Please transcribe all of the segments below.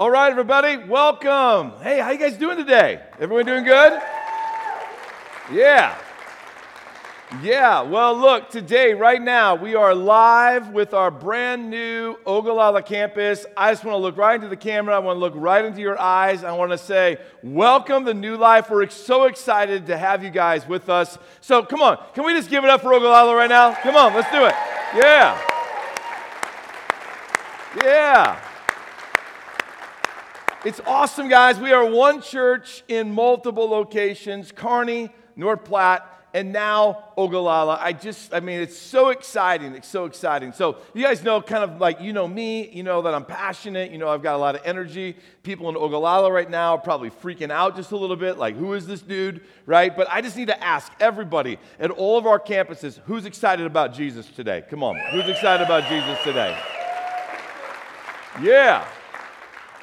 All right, everybody, welcome. Hey, how you guys doing today? Everyone doing good? Yeah. Yeah, well, look, today, right now, we are live with our brand new Ogallala campus. I just want to look right into the camera. I want to look right into your eyes. I want to say, welcome to New Life. We're so excited to have you guys with us. So, come on, can we just give it up for Ogallala right now? Come on, let's do it. Yeah. Yeah. It's awesome, guys. We are one church in multiple locations Kearney, North Platte, and now Ogallala. I just, I mean, it's so exciting. It's so exciting. So, you guys know, kind of like, you know me, you know that I'm passionate, you know, I've got a lot of energy. People in Ogallala right now are probably freaking out just a little bit, like, who is this dude, right? But I just need to ask everybody at all of our campuses who's excited about Jesus today? Come on. Who's excited about Jesus today? Yeah.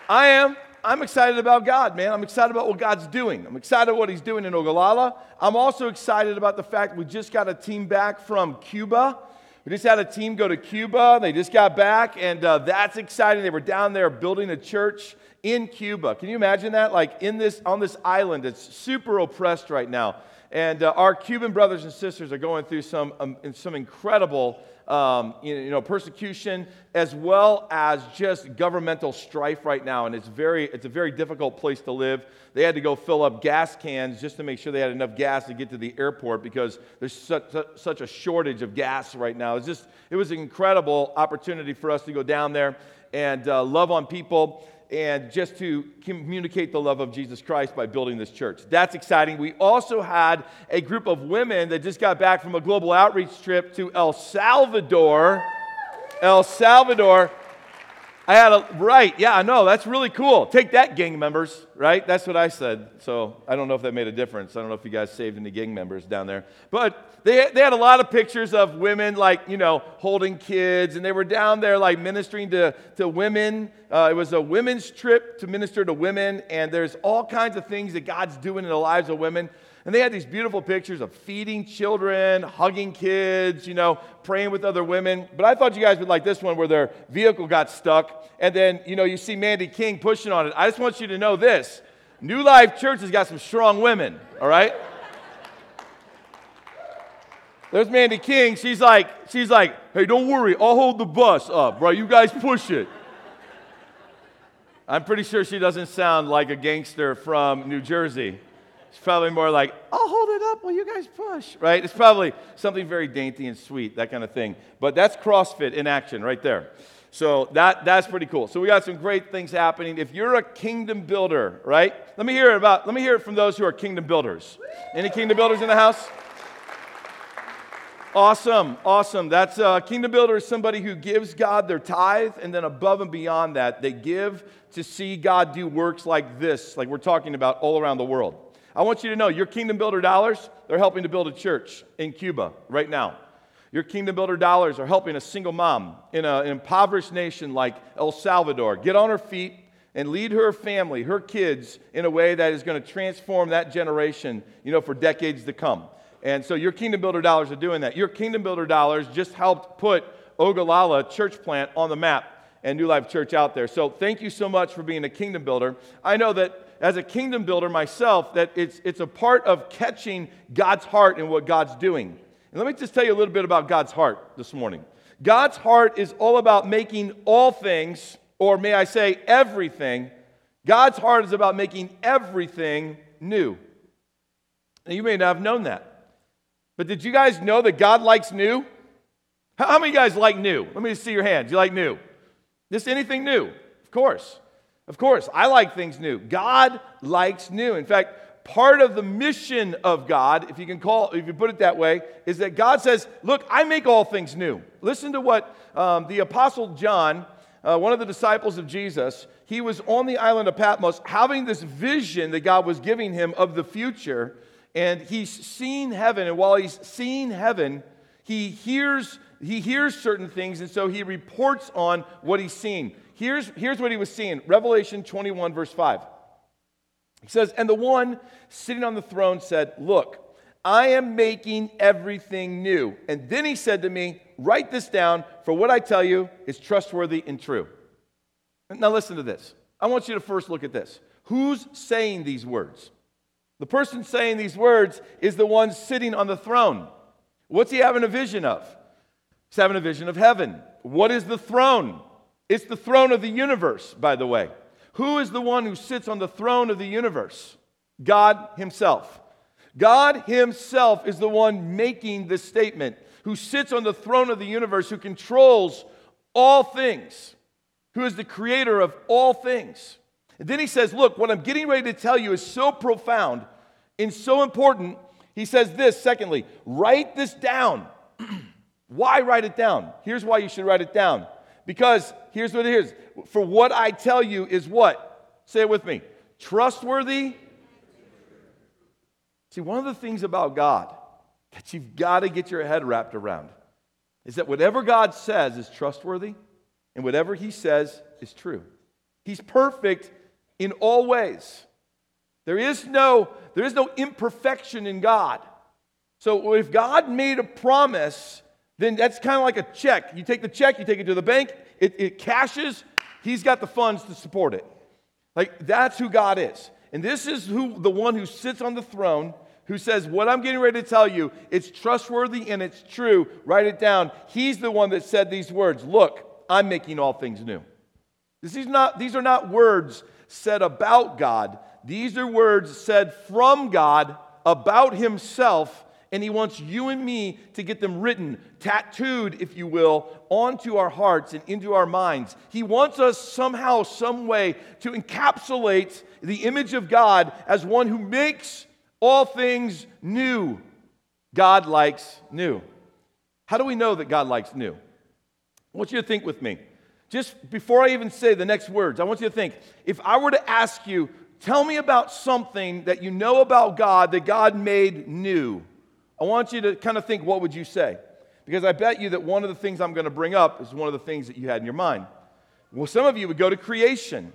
I am. I'm excited about God, man. I'm excited about what God's doing. I'm excited what He's doing in Ogallala. I'm also excited about the fact we just got a team back from Cuba. We just had a team go to Cuba. They just got back, and uh, that's exciting. They were down there building a church in Cuba. Can you imagine that? Like in this on this island, it's super oppressed right now, and uh, our Cuban brothers and sisters are going through some um, some incredible um, you know, persecution, as well as just governmental strife right now. And it's, very, it's a very difficult place to live. They had to go fill up gas cans just to make sure they had enough gas to get to the airport because there's such, such a shortage of gas right now. It's just, it was an incredible opportunity for us to go down there and uh, love on people and just to communicate the love of Jesus Christ by building this church. That's exciting. We also had a group of women that just got back from a global outreach trip to El Salvador. El Salvador. I had a, right, yeah, I know, that's really cool. Take that, gang members, right? That's what I said. So I don't know if that made a difference. I don't know if you guys saved any gang members down there. But they, they had a lot of pictures of women, like, you know, holding kids, and they were down there, like, ministering to, to women. Uh, it was a women's trip to minister to women, and there's all kinds of things that God's doing in the lives of women. And they had these beautiful pictures of feeding children, hugging kids, you know, praying with other women. But I thought you guys would like this one where their vehicle got stuck. And then, you know, you see Mandy King pushing on it. I just want you to know this New Life Church has got some strong women, all right? There's Mandy King. She's like, she's like, hey, don't worry, I'll hold the bus up, right? You guys push it. I'm pretty sure she doesn't sound like a gangster from New Jersey. It's probably more like, I'll hold it up while you guys push, right? It's probably something very dainty and sweet, that kind of thing. But that's CrossFit in action right there. So that, that's pretty cool. So we got some great things happening. If you're a kingdom builder, right? Let me hear about, let me hear it from those who are kingdom builders. Any kingdom builders in the house? Awesome, awesome. That's a uh, kingdom builder is somebody who gives God their tithe, and then above and beyond that, they give to see God do works like this, like we're talking about all around the world. I want you to know your Kingdom Builder dollars, they're helping to build a church in Cuba right now. Your Kingdom Builder dollars are helping a single mom in a, an impoverished nation like El Salvador get on her feet and lead her family, her kids, in a way that is going to transform that generation, you know, for decades to come. And so your Kingdom Builder dollars are doing that. Your Kingdom Builder dollars just helped put Ogallala church plant on the map and New Life Church out there. So thank you so much for being a Kingdom Builder. I know that as a kingdom builder myself that it's, it's a part of catching God's heart and what God's doing. And let me just tell you a little bit about God's heart this morning. God's heart is all about making all things, or may I say everything, God's heart is about making everything new. And you may not have known that. But did you guys know that God likes new? How many of you guys like new? Let me see your hands. You like new? Just anything new? Of course. Of course, I like things new. God likes new. In fact, part of the mission of God, if you can call, if you put it that way, is that God says, "Look, I make all things new." Listen to what um, the apostle John, uh, one of the disciples of Jesus, he was on the island of Patmos, having this vision that God was giving him of the future, and he's seen heaven. And while he's seeing heaven, he hears he hears certain things, and so he reports on what he's seen. Here's, here's what he was seeing Revelation 21, verse 5. He says, And the one sitting on the throne said, Look, I am making everything new. And then he said to me, Write this down, for what I tell you is trustworthy and true. Now listen to this. I want you to first look at this. Who's saying these words? The person saying these words is the one sitting on the throne. What's he having a vision of? He's having a vision of heaven. What is the throne? It's the throne of the universe, by the way. Who is the one who sits on the throne of the universe? God Himself. God Himself is the one making this statement, who sits on the throne of the universe, who controls all things, who is the creator of all things. And then He says, Look, what I'm getting ready to tell you is so profound and so important. He says this, secondly, write this down. why write it down? Here's why you should write it down. Because here's what it is for what I tell you is what? Say it with me trustworthy. See, one of the things about God that you've got to get your head wrapped around is that whatever God says is trustworthy and whatever He says is true. He's perfect in all ways. There is no, there is no imperfection in God. So if God made a promise, then that's kind of like a check. You take the check, you take it to the bank, it, it cashes, he's got the funds to support it. Like that's who God is. And this is who the one who sits on the throne who says, What I'm getting ready to tell you, it's trustworthy and it's true. Write it down. He's the one that said these words Look, I'm making all things new. This is not, these are not words said about God, these are words said from God about Himself and He wants you and me to get them written, tattooed, if you will, onto our hearts and into our minds. He wants us somehow, some way, to encapsulate the image of God as one who makes all things new. God likes new. How do we know that God likes new? I want you to think with me. Just before I even say the next words, I want you to think if I were to ask you, tell me about something that you know about God that God made new. I want you to kind of think, what would you say? Because I bet you that one of the things I'm going to bring up is one of the things that you had in your mind. Well, some of you would go to creation.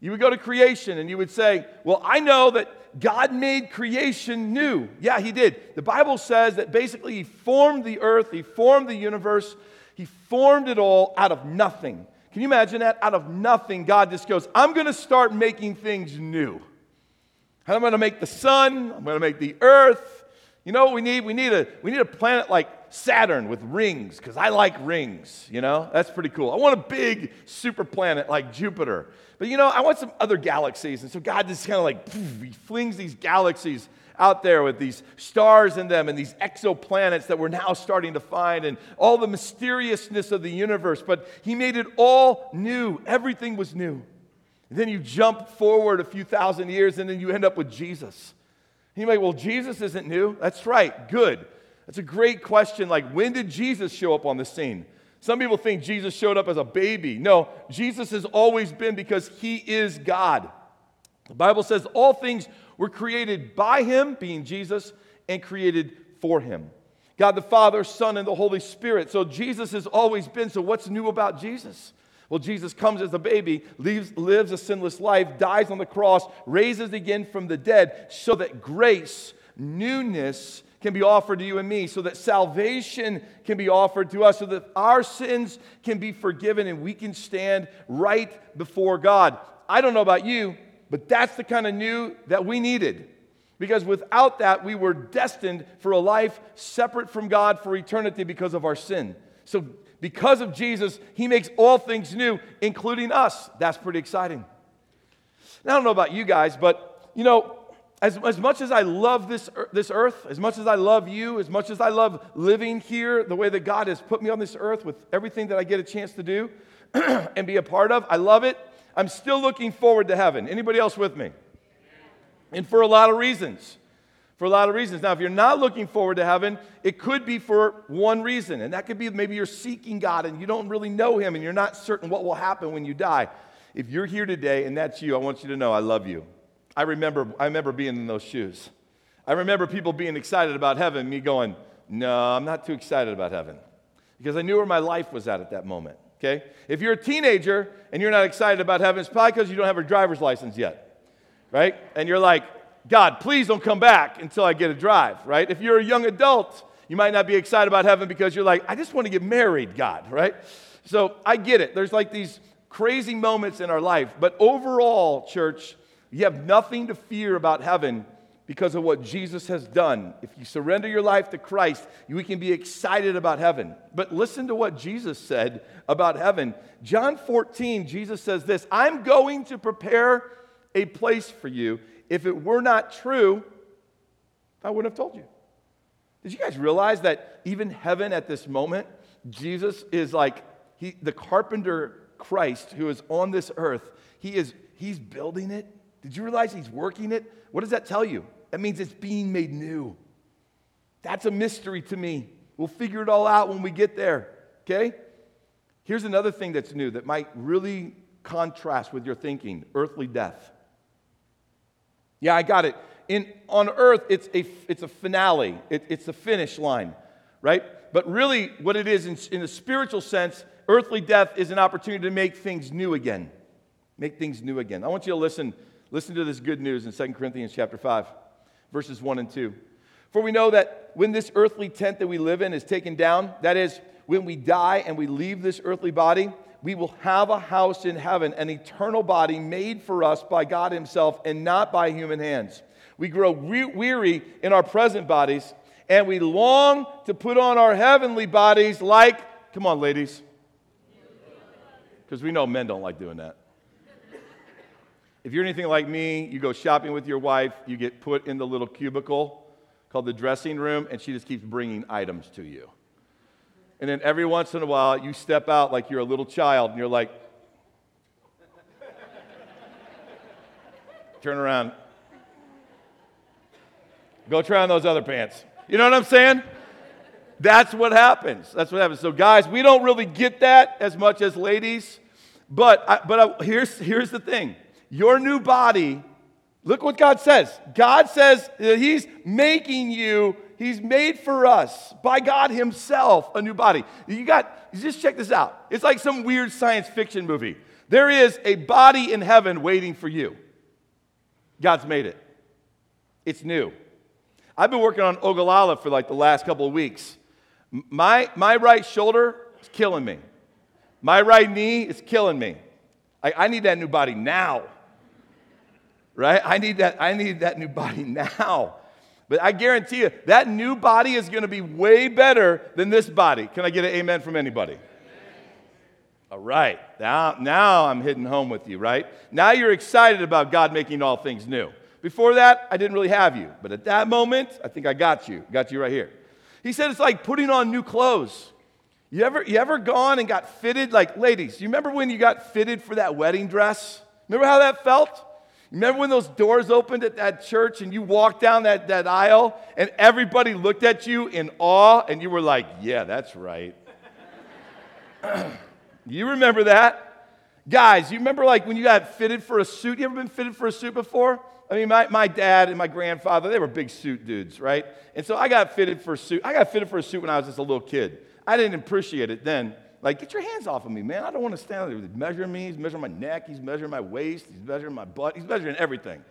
You would go to creation and you would say, Well, I know that God made creation new. Yeah, He did. The Bible says that basically He formed the earth, He formed the universe, He formed it all out of nothing. Can you imagine that? Out of nothing, God just goes, I'm going to start making things new. I'm going to make the sun, I'm going to make the earth, you know what we need? We need a, we need a planet like Saturn with rings, because I like rings, you know? That's pretty cool. I want a big super planet like Jupiter. But you know, I want some other galaxies. And so God just kind of like, poof, he flings these galaxies out there with these stars in them and these exoplanets that we're now starting to find and all the mysteriousness of the universe. But he made it all new. Everything was new. And then you jump forward a few thousand years and then you end up with Jesus. You might, well, Jesus isn't new. That's right. Good. That's a great question. Like, when did Jesus show up on the scene? Some people think Jesus showed up as a baby. No, Jesus has always been because he is God. The Bible says all things were created by him, being Jesus, and created for him. God the Father, Son, and the Holy Spirit. So Jesus has always been. So what's new about Jesus? Well, Jesus comes as a baby, leaves, lives a sinless life, dies on the cross, raises again from the dead, so that grace, newness, can be offered to you and me, so that salvation can be offered to us, so that our sins can be forgiven and we can stand right before God. I don't know about you, but that's the kind of new that we needed. Because without that, we were destined for a life separate from God for eternity because of our sin. So because of Jesus, he makes all things new, including us. That's pretty exciting. Now, I don't know about you guys, but you know, as, as much as I love this, this earth, as much as I love you, as much as I love living here, the way that God has put me on this earth with everything that I get a chance to do and be a part of, I love it. I'm still looking forward to heaven. Anybody else with me? And for a lot of reasons for a lot of reasons. Now, if you're not looking forward to heaven, it could be for one reason, and that could be maybe you're seeking God and you don't really know Him and you're not certain what will happen when you die. If you're here today and that's you, I want you to know I love you. I remember, I remember being in those shoes. I remember people being excited about heaven, me going, No, I'm not too excited about heaven. Because I knew where my life was at at that moment. Okay? If you're a teenager and you're not excited about heaven, it's probably because you don't have a driver's license yet. Right? And you're like, God, please don't come back until I get a drive, right? If you're a young adult, you might not be excited about heaven because you're like, I just want to get married, God, right? So I get it. There's like these crazy moments in our life. But overall, church, you have nothing to fear about heaven because of what Jesus has done. If you surrender your life to Christ, we can be excited about heaven. But listen to what Jesus said about heaven. John 14, Jesus says this I'm going to prepare a place for you. If it were not true, I wouldn't have told you. Did you guys realize that even heaven at this moment, Jesus is like he, the carpenter Christ who is on this earth, he is he's building it. Did you realize he's working it? What does that tell you? That means it's being made new. That's a mystery to me. We'll figure it all out when we get there, okay? Here's another thing that's new that might really contrast with your thinking earthly death. Yeah, I got it. In, on earth, it's a, it's a finale, it, it's a finish line, right? But really, what it is in, in the spiritual sense, earthly death is an opportunity to make things new again. Make things new again. I want you to listen, listen to this good news in 2 Corinthians chapter 5 verses 1 and 2. For we know that when this earthly tent that we live in is taken down, that is, when we die and we leave this earthly body, we will have a house in heaven, an eternal body made for us by God Himself and not by human hands. We grow re- weary in our present bodies, and we long to put on our heavenly bodies like, come on, ladies, because we know men don't like doing that. If you're anything like me, you go shopping with your wife, you get put in the little cubicle called the dressing room, and she just keeps bringing items to you. And then every once in a while, you step out like you're a little child, and you're like, turn around. Go try on those other pants. You know what I'm saying? That's what happens. That's what happens. So, guys, we don't really get that as much as ladies. But, I, but I, here's, here's the thing your new body, look what God says. God says that He's making you, He's made for us by God Himself a new body. You got, just check this out. It's like some weird science fiction movie. There is a body in heaven waiting for you. God's made it, it's new. I've been working on Ogallala for like the last couple of weeks. My, my right shoulder is killing me. My right knee is killing me. I, I need that new body now right? I need that, I need that new body now. But I guarantee you, that new body is going to be way better than this body. Can I get an amen from anybody? All right. Now, now I'm hitting home with you, right? Now you're excited about God making all things new. Before that, I didn't really have you. But at that moment, I think I got you. Got you right here. He said it's like putting on new clothes. You ever, you ever gone and got fitted? Like, ladies, you remember when you got fitted for that wedding dress? Remember how that felt? Remember when those doors opened at that church and you walked down that, that aisle and everybody looked at you in awe and you were like, yeah, that's right. you remember that? Guys, you remember like when you got fitted for a suit? You ever been fitted for a suit before? I mean, my, my dad and my grandfather, they were big suit dudes, right? And so I got fitted for a suit. I got fitted for a suit when I was just a little kid. I didn't appreciate it then. Like, get your hands off of me, man. I don't want to stand there. He's measuring me. He's measuring my neck. He's measuring my waist. He's measuring my butt. He's measuring everything.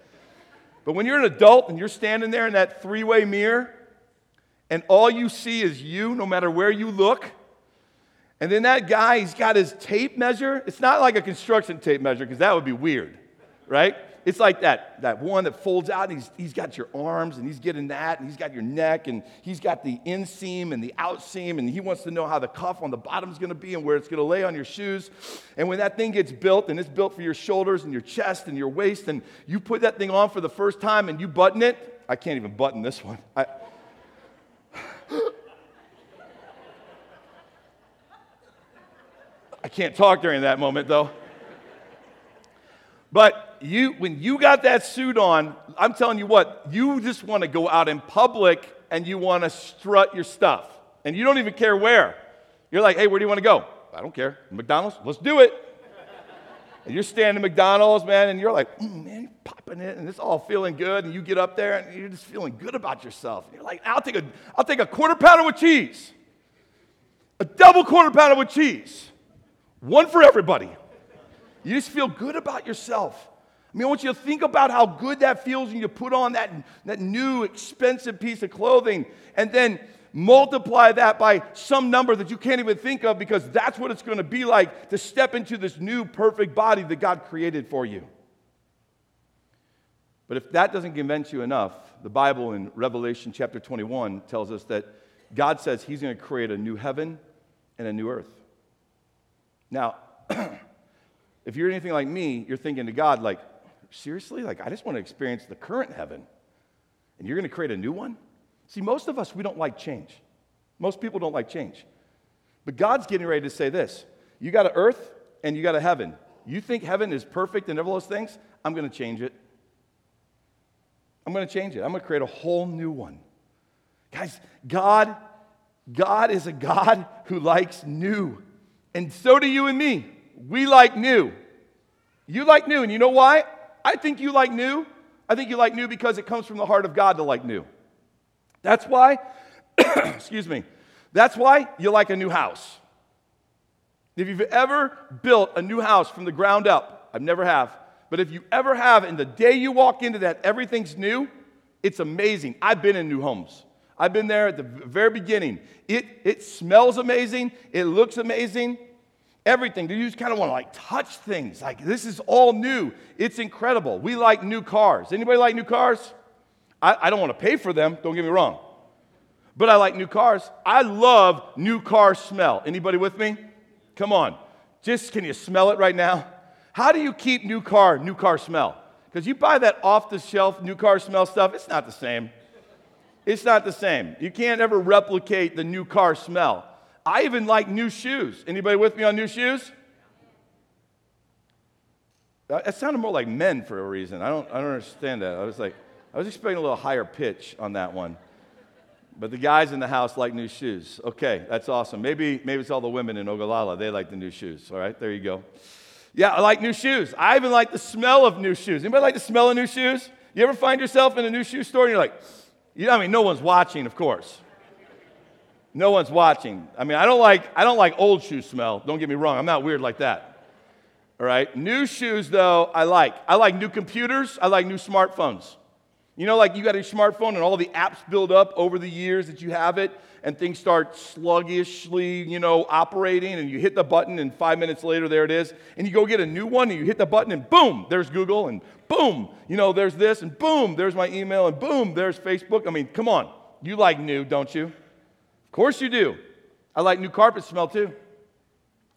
But when you're an adult and you're standing there in that three way mirror, and all you see is you, no matter where you look, and then that guy, he's got his tape measure. It's not like a construction tape measure, because that would be weird, right? It's like that, that one that folds out, and he's, he's got your arms, and he's getting that, and he's got your neck, and he's got the inseam and the outseam, and he wants to know how the cuff on the bottom is going to be and where it's going to lay on your shoes. And when that thing gets built, and it's built for your shoulders and your chest and your waist, and you put that thing on for the first time and you button it, I can't even button this one. I, I can't talk during that moment, though. But you, when you got that suit on, I'm telling you what, you just want to go out in public and you want to strut your stuff. And you don't even care where. You're like, hey, where do you want to go? I don't care. McDonald's? Let's do it. and you're standing at McDonald's, man, and you're like, mm, man, you're popping it, and it's all feeling good. And you get up there and you're just feeling good about yourself. And you're like, I'll take a, I'll take a quarter pounder with cheese, a double quarter pounder with cheese, one for everybody. You just feel good about yourself. I mean, I want you to think about how good that feels when you put on that, that new expensive piece of clothing. And then multiply that by some number that you can't even think of because that's what it's going to be like to step into this new perfect body that God created for you. But if that doesn't convince you enough, the Bible in Revelation chapter 21 tells us that God says He's going to create a new heaven and a new earth. Now, if you're anything like me, you're thinking to God, like, seriously? Like, I just want to experience the current heaven. And you're going to create a new one? See, most of us, we don't like change. Most people don't like change. But God's getting ready to say this You got an earth and you got a heaven. You think heaven is perfect and all those things? I'm going to change it. I'm going to change it. I'm going to create a whole new one. Guys, God, God is a God who likes new. And so do you and me. We like new. You like new. And you know why? I think you like new. I think you like new because it comes from the heart of God to like new. That's why, excuse me, that's why you like a new house. If you've ever built a new house from the ground up, I've never have, but if you ever have, and the day you walk into that, everything's new, it's amazing. I've been in new homes. I've been there at the very beginning. It, it smells amazing, it looks amazing, everything. You just kind of want to like touch things. Like this is all new. It's incredible. We like new cars. Anybody like new cars? I, I don't want to pay for them, don't get me wrong. But I like new cars. I love new car smell. Anybody with me? Come on. Just can you smell it right now? How do you keep new car, new car smell? Because you buy that off the shelf new car smell stuff, it's not the same. It's not the same. You can't ever replicate the new car smell. I even like new shoes. Anybody with me on new shoes? It sounded more like men for a reason. I don't, I don't understand that. I was like, I was expecting a little higher pitch on that one. But the guys in the house like new shoes. Okay, that's awesome. Maybe, maybe it's all the women in Ogallala. They like the new shoes. All right, there you go. Yeah, I like new shoes. I even like the smell of new shoes. Anybody like the smell of new shoes? You ever find yourself in a new shoe store and you're like, you know, I mean, no one's watching, of course. No one's watching. I mean, I don't like I don't like old shoe smell. Don't get me wrong. I'm not weird like that. All right. New shoes though, I like. I like new computers. I like new smartphones. You know, like you got a smartphone and all the apps build up over the years that you have it, and things start sluggishly, you know, operating, and you hit the button, and five minutes later, there it is. And you go get a new one, and you hit the button, and boom, there's Google, and boom, you know, there's this, and boom, there's my email, and boom, there's Facebook. I mean, come on. You like new, don't you? Of course you do. I like new carpet smell too.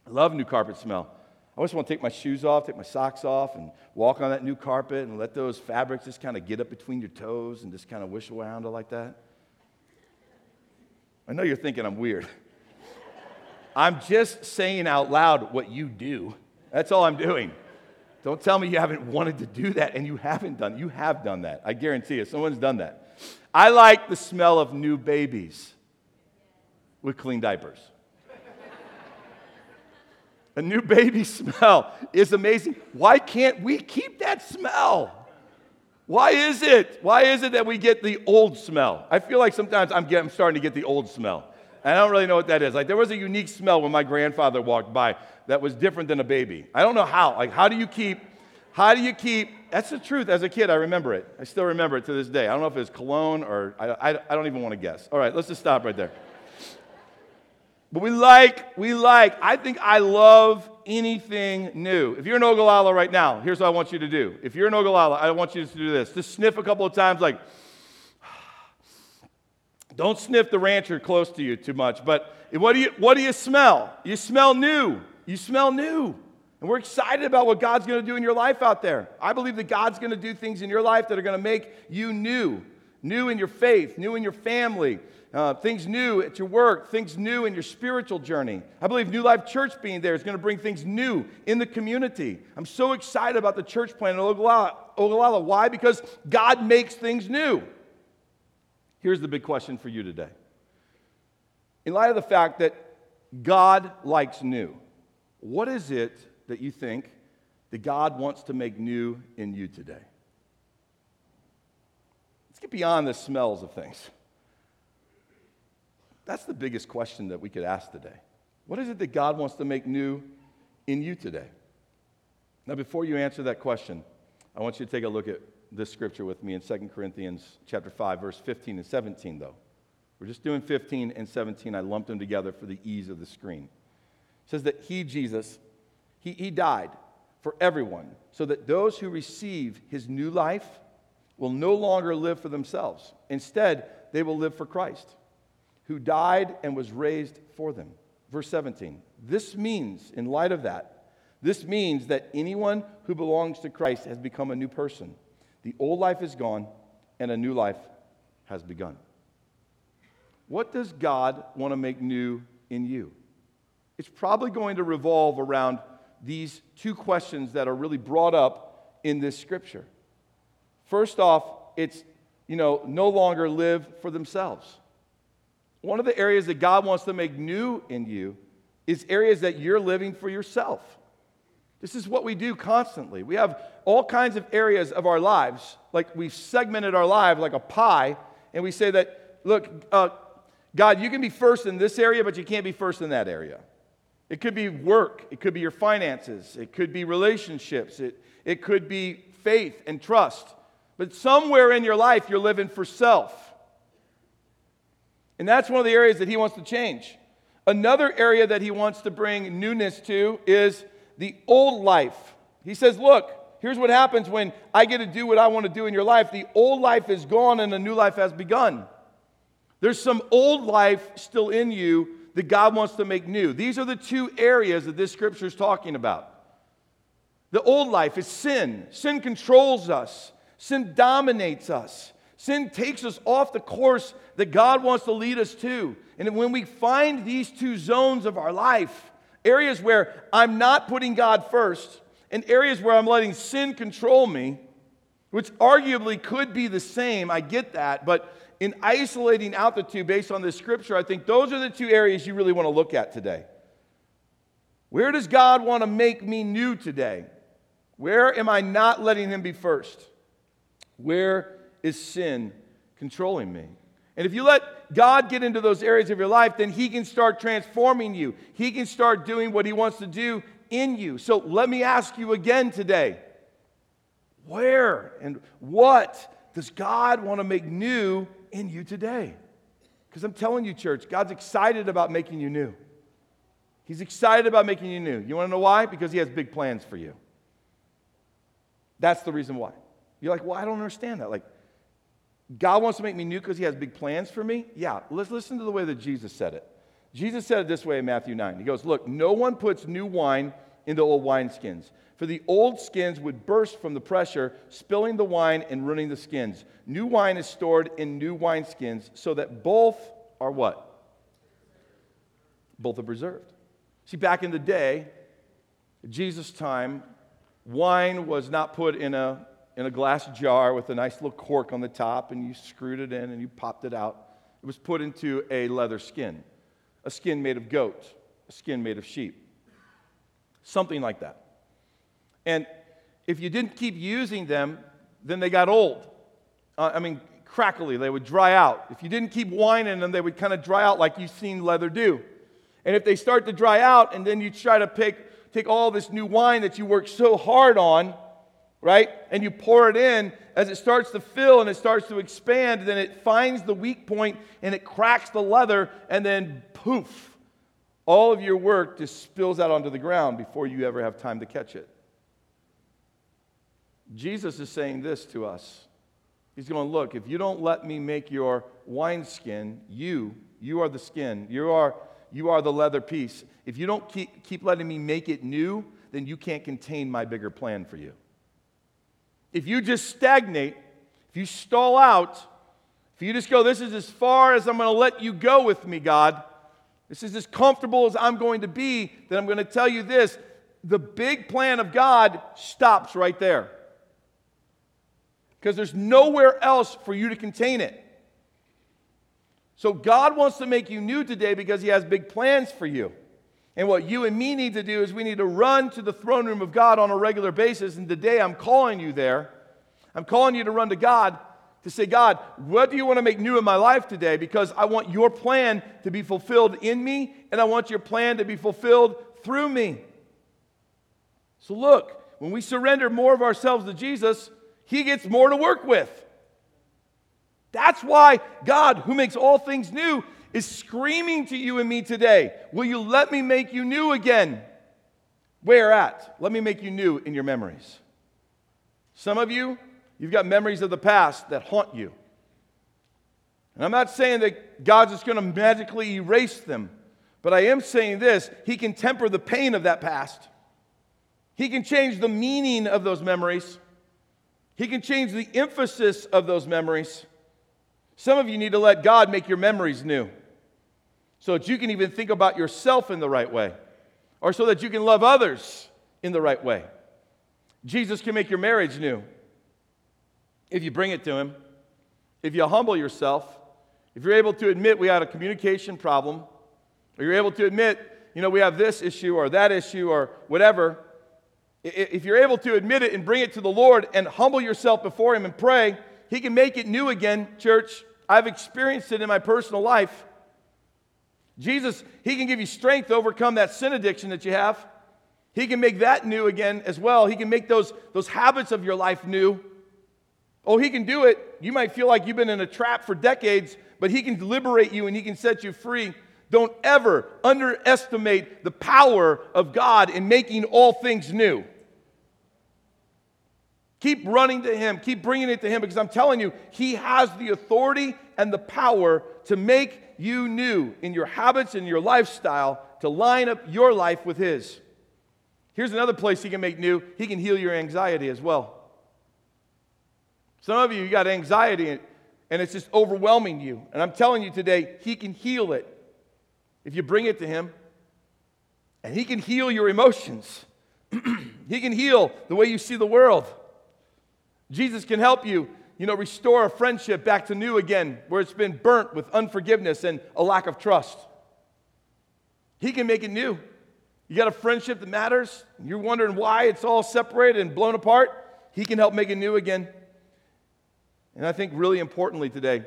I love new carpet smell. I just want to take my shoes off, take my socks off, and walk on that new carpet and let those fabrics just kind of get up between your toes and just kind of whistle around like that. I know you're thinking I'm weird. I'm just saying out loud what you do. That's all I'm doing. Don't tell me you haven't wanted to do that and you haven't done. You have done that. I guarantee you, someone's done that. I like the smell of new babies with clean diapers. A new baby smell is amazing. Why can't we keep that smell? Why is it? Why is it that we get the old smell? I feel like sometimes I'm, getting, I'm starting to get the old smell. And I don't really know what that is. Like there was a unique smell when my grandfather walked by that was different than a baby. I don't know how. Like how do you keep how do you keep that's the truth as a kid i remember it i still remember it to this day i don't know if it was cologne or i, I, I don't even want to guess all right let's just stop right there but we like, we like, I think I love anything new. If you're in Ogallala right now, here's what I want you to do. If you're in Ogallala, I want you to do this. Just sniff a couple of times, like, don't sniff the rancher close to you too much. But what do you, what do you smell? You smell new. You smell new. And we're excited about what God's going to do in your life out there. I believe that God's going to do things in your life that are going to make you new. New in your faith, new in your family, uh, things new at your work, things new in your spiritual journey. I believe New Life Church being there is going to bring things new in the community. I'm so excited about the church plan in Ogallala. Why? Because God makes things new. Here's the big question for you today. In light of the fact that God likes new, what is it that you think that God wants to make new in you today? Let's get beyond the smells of things. That's the biggest question that we could ask today. What is it that God wants to make new in you today? Now, before you answer that question, I want you to take a look at this scripture with me in 2 Corinthians chapter 5, verse 15 and 17, though. We're just doing 15 and 17. I lumped them together for the ease of the screen. It says that he, Jesus, he, he died for everyone so that those who receive his new life will no longer live for themselves. Instead, they will live for Christ, who died and was raised for them. Verse 17. This means, in light of that, this means that anyone who belongs to Christ has become a new person. The old life is gone and a new life has begun. What does God want to make new in you? It's probably going to revolve around these two questions that are really brought up in this scripture. First off, it's, you know, no longer live for themselves. One of the areas that God wants to make new in you is areas that you're living for yourself. This is what we do constantly. We have all kinds of areas of our lives, like we've segmented our life like a pie, and we say that, look, uh, God, you can be first in this area, but you can't be first in that area. It could be work, it could be your finances, it could be relationships, it, it could be faith and trust. But somewhere in your life, you're living for self. And that's one of the areas that he wants to change. Another area that he wants to bring newness to is the old life. He says, Look, here's what happens when I get to do what I want to do in your life. The old life is gone and a new life has begun. There's some old life still in you that God wants to make new. These are the two areas that this scripture is talking about. The old life is sin. Sin controls us, sin dominates us. Sin takes us off the course that God wants to lead us to. And when we find these two zones of our life, areas where I'm not putting God first, and areas where I'm letting sin control me, which arguably could be the same, I get that, but in isolating out the two based on this scripture, I think those are the two areas you really want to look at today. Where does God want to make me new today? Where am I not letting Him be first? Where is sin controlling me? And if you let God get into those areas of your life, then He can start transforming you. He can start doing what He wants to do in you. So let me ask you again today where and what does God want to make new in you today? Because I'm telling you, church, God's excited about making you new. He's excited about making you new. You want to know why? Because He has big plans for you. That's the reason why. You're like, well, I don't understand that. Like, God wants to make me new because he has big plans for me? Yeah, let's listen to the way that Jesus said it. Jesus said it this way in Matthew 9. He goes, Look, no one puts new wine into old wineskins, for the old skins would burst from the pressure, spilling the wine and ruining the skins. New wine is stored in new wineskins so that both are what? Both are preserved. See, back in the day, Jesus' time, wine was not put in a in a glass jar with a nice little cork on the top, and you screwed it in and you popped it out. It was put into a leather skin, a skin made of goat, a skin made of sheep, something like that. And if you didn't keep using them, then they got old. Uh, I mean, crackly, they would dry out. If you didn't keep wine in them, they would kind of dry out like you've seen leather do. And if they start to dry out, and then you try to pick, take all this new wine that you worked so hard on, right? And you pour it in, as it starts to fill and it starts to expand, then it finds the weak point and it cracks the leather, and then poof, all of your work just spills out onto the ground before you ever have time to catch it. Jesus is saying this to us. He's going, Look, if you don't let me make your wineskin, you, you are the skin, you are, you are the leather piece. If you don't keep, keep letting me make it new, then you can't contain my bigger plan for you. If you just stagnate, if you stall out, if you just go, this is as far as I'm going to let you go with me, God, this is as comfortable as I'm going to be, then I'm going to tell you this the big plan of God stops right there. Because there's nowhere else for you to contain it. So God wants to make you new today because He has big plans for you. And what you and me need to do is we need to run to the throne room of God on a regular basis. And today I'm calling you there. I'm calling you to run to God to say, God, what do you want to make new in my life today? Because I want your plan to be fulfilled in me, and I want your plan to be fulfilled through me. So look, when we surrender more of ourselves to Jesus, He gets more to work with. That's why God, who makes all things new, is screaming to you and me today Will you let me make you new again? Where at? Let me make you new in your memories. Some of you, you've got memories of the past that haunt you. And I'm not saying that God's just going to magically erase them, but I am saying this He can temper the pain of that past. He can change the meaning of those memories. He can change the emphasis of those memories. Some of you need to let God make your memories new so that you can even think about yourself in the right way or so that you can love others in the right way. Jesus can make your marriage new if you bring it to Him, if you humble yourself, if you're able to admit we had a communication problem, or you're able to admit, you know, we have this issue or that issue or whatever. If you're able to admit it and bring it to the Lord and humble yourself before Him and pray, He can make it new again, church. I've experienced it in my personal life. Jesus, He can give you strength to overcome that sin addiction that you have. He can make that new again as well. He can make those, those habits of your life new. Oh, He can do it. You might feel like you've been in a trap for decades, but He can liberate you and He can set you free. Don't ever underestimate the power of God in making all things new. Keep running to Him. Keep bringing it to Him because I'm telling you, He has the authority and the power to make you new in your habits and your lifestyle to line up your life with His. Here's another place He can make new He can heal your anxiety as well. Some of you, you got anxiety and it's just overwhelming you. And I'm telling you today, He can heal it if you bring it to Him. And He can heal your emotions, He can heal the way you see the world. Jesus can help you, you know, restore a friendship back to new again where it's been burnt with unforgiveness and a lack of trust. He can make it new. You got a friendship that matters, and you're wondering why it's all separated and blown apart. He can help make it new again. And I think really importantly today,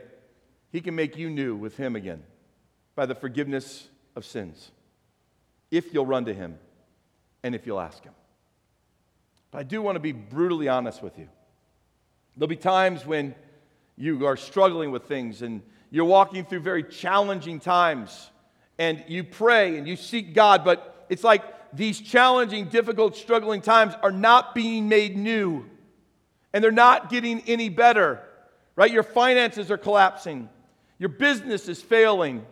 He can make you new with Him again by the forgiveness of sins if you'll run to Him and if you'll ask Him. But I do want to be brutally honest with you. There'll be times when you are struggling with things and you're walking through very challenging times and you pray and you seek God, but it's like these challenging, difficult, struggling times are not being made new and they're not getting any better, right? Your finances are collapsing, your business is failing.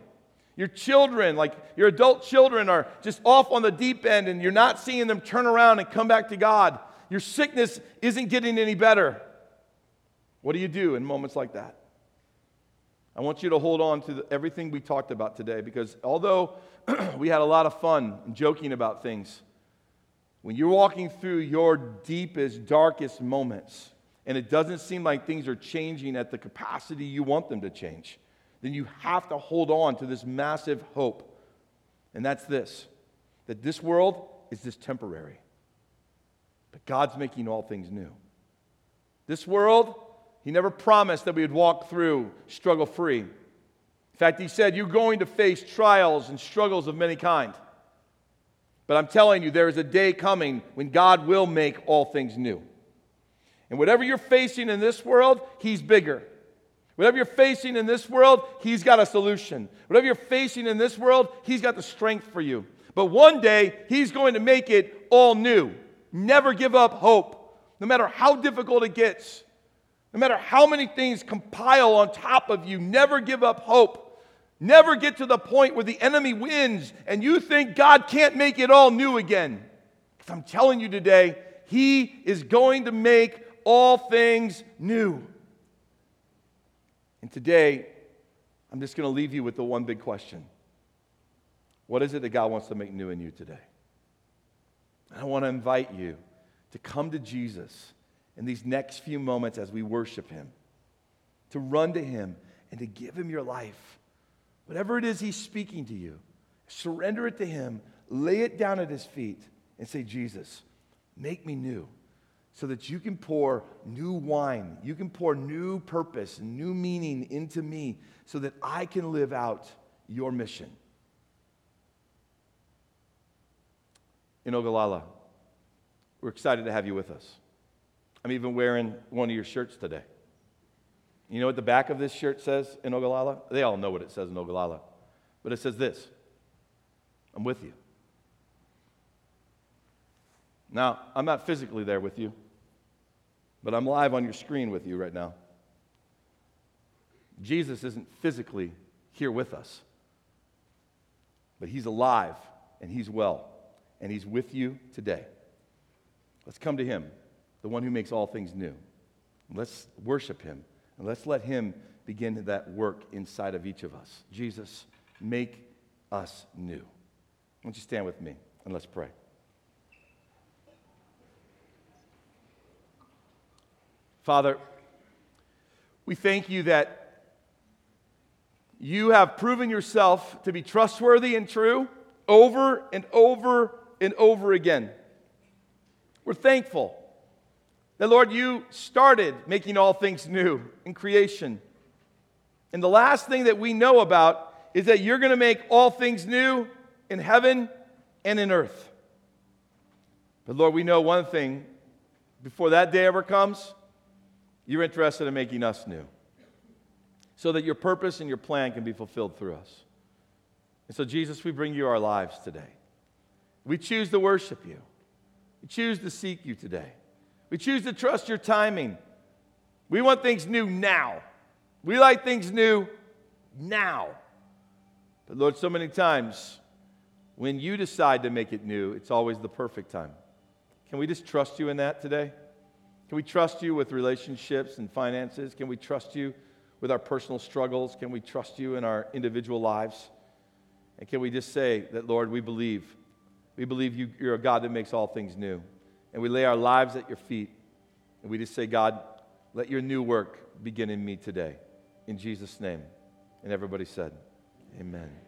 Your children, like your adult children, are just off on the deep end and you're not seeing them turn around and come back to God. Your sickness isn't getting any better. What do you do in moments like that? I want you to hold on to the, everything we talked about today because although we had a lot of fun joking about things, when you're walking through your deepest, darkest moments and it doesn't seem like things are changing at the capacity you want them to change, then you have to hold on to this massive hope. And that's this that this world is just temporary, but God's making all things new. This world he never promised that we would walk through struggle free. In fact, he said, You're going to face trials and struggles of many kind. But I'm telling you, there is a day coming when God will make all things new. And whatever you're facing in this world, He's bigger. Whatever you're facing in this world, He's got a solution. Whatever you're facing in this world, He's got the strength for you. But one day, He's going to make it all new. Never give up hope, no matter how difficult it gets. No matter how many things compile on top of you, never give up hope. Never get to the point where the enemy wins and you think God can't make it all new again. Because I'm telling you today, He is going to make all things new. And today, I'm just going to leave you with the one big question What is it that God wants to make new in you today? And I want to invite you to come to Jesus in these next few moments as we worship Him, to run to Him and to give Him your life. Whatever it is He's speaking to you, surrender it to Him, lay it down at His feet, and say, Jesus, make me new so that you can pour new wine, you can pour new purpose, new meaning into me so that I can live out your mission. In Ogallala, we're excited to have you with us. I'm even wearing one of your shirts today. You know what the back of this shirt says in Ogallala? They all know what it says in Ogallala. But it says this I'm with you. Now, I'm not physically there with you, but I'm live on your screen with you right now. Jesus isn't physically here with us, but he's alive and he's well, and he's with you today. Let's come to him, the one who makes all things new. Let's worship him, and let's let him begin that work inside of each of us. Jesus, make us new. Why don't you stand with me and let's pray. Father, we thank you that you have proven yourself to be trustworthy and true over and over and over again. We're thankful that, Lord, you started making all things new in creation. And the last thing that we know about is that you're going to make all things new in heaven and in earth. But Lord, we know one thing before that day ever comes, you're interested in making us new so that your purpose and your plan can be fulfilled through us. And so, Jesus, we bring you our lives today. We choose to worship you, we choose to seek you today, we choose to trust your timing. We want things new now. We like things new now. But Lord, so many times when you decide to make it new, it's always the perfect time. Can we just trust you in that today? Can we trust you with relationships and finances? Can we trust you with our personal struggles? Can we trust you in our individual lives? And can we just say that, Lord, we believe. We believe you, you're a God that makes all things new. And we lay our lives at your feet. And we just say, God, let your new work begin in me today. In Jesus' name. And everybody said, Amen.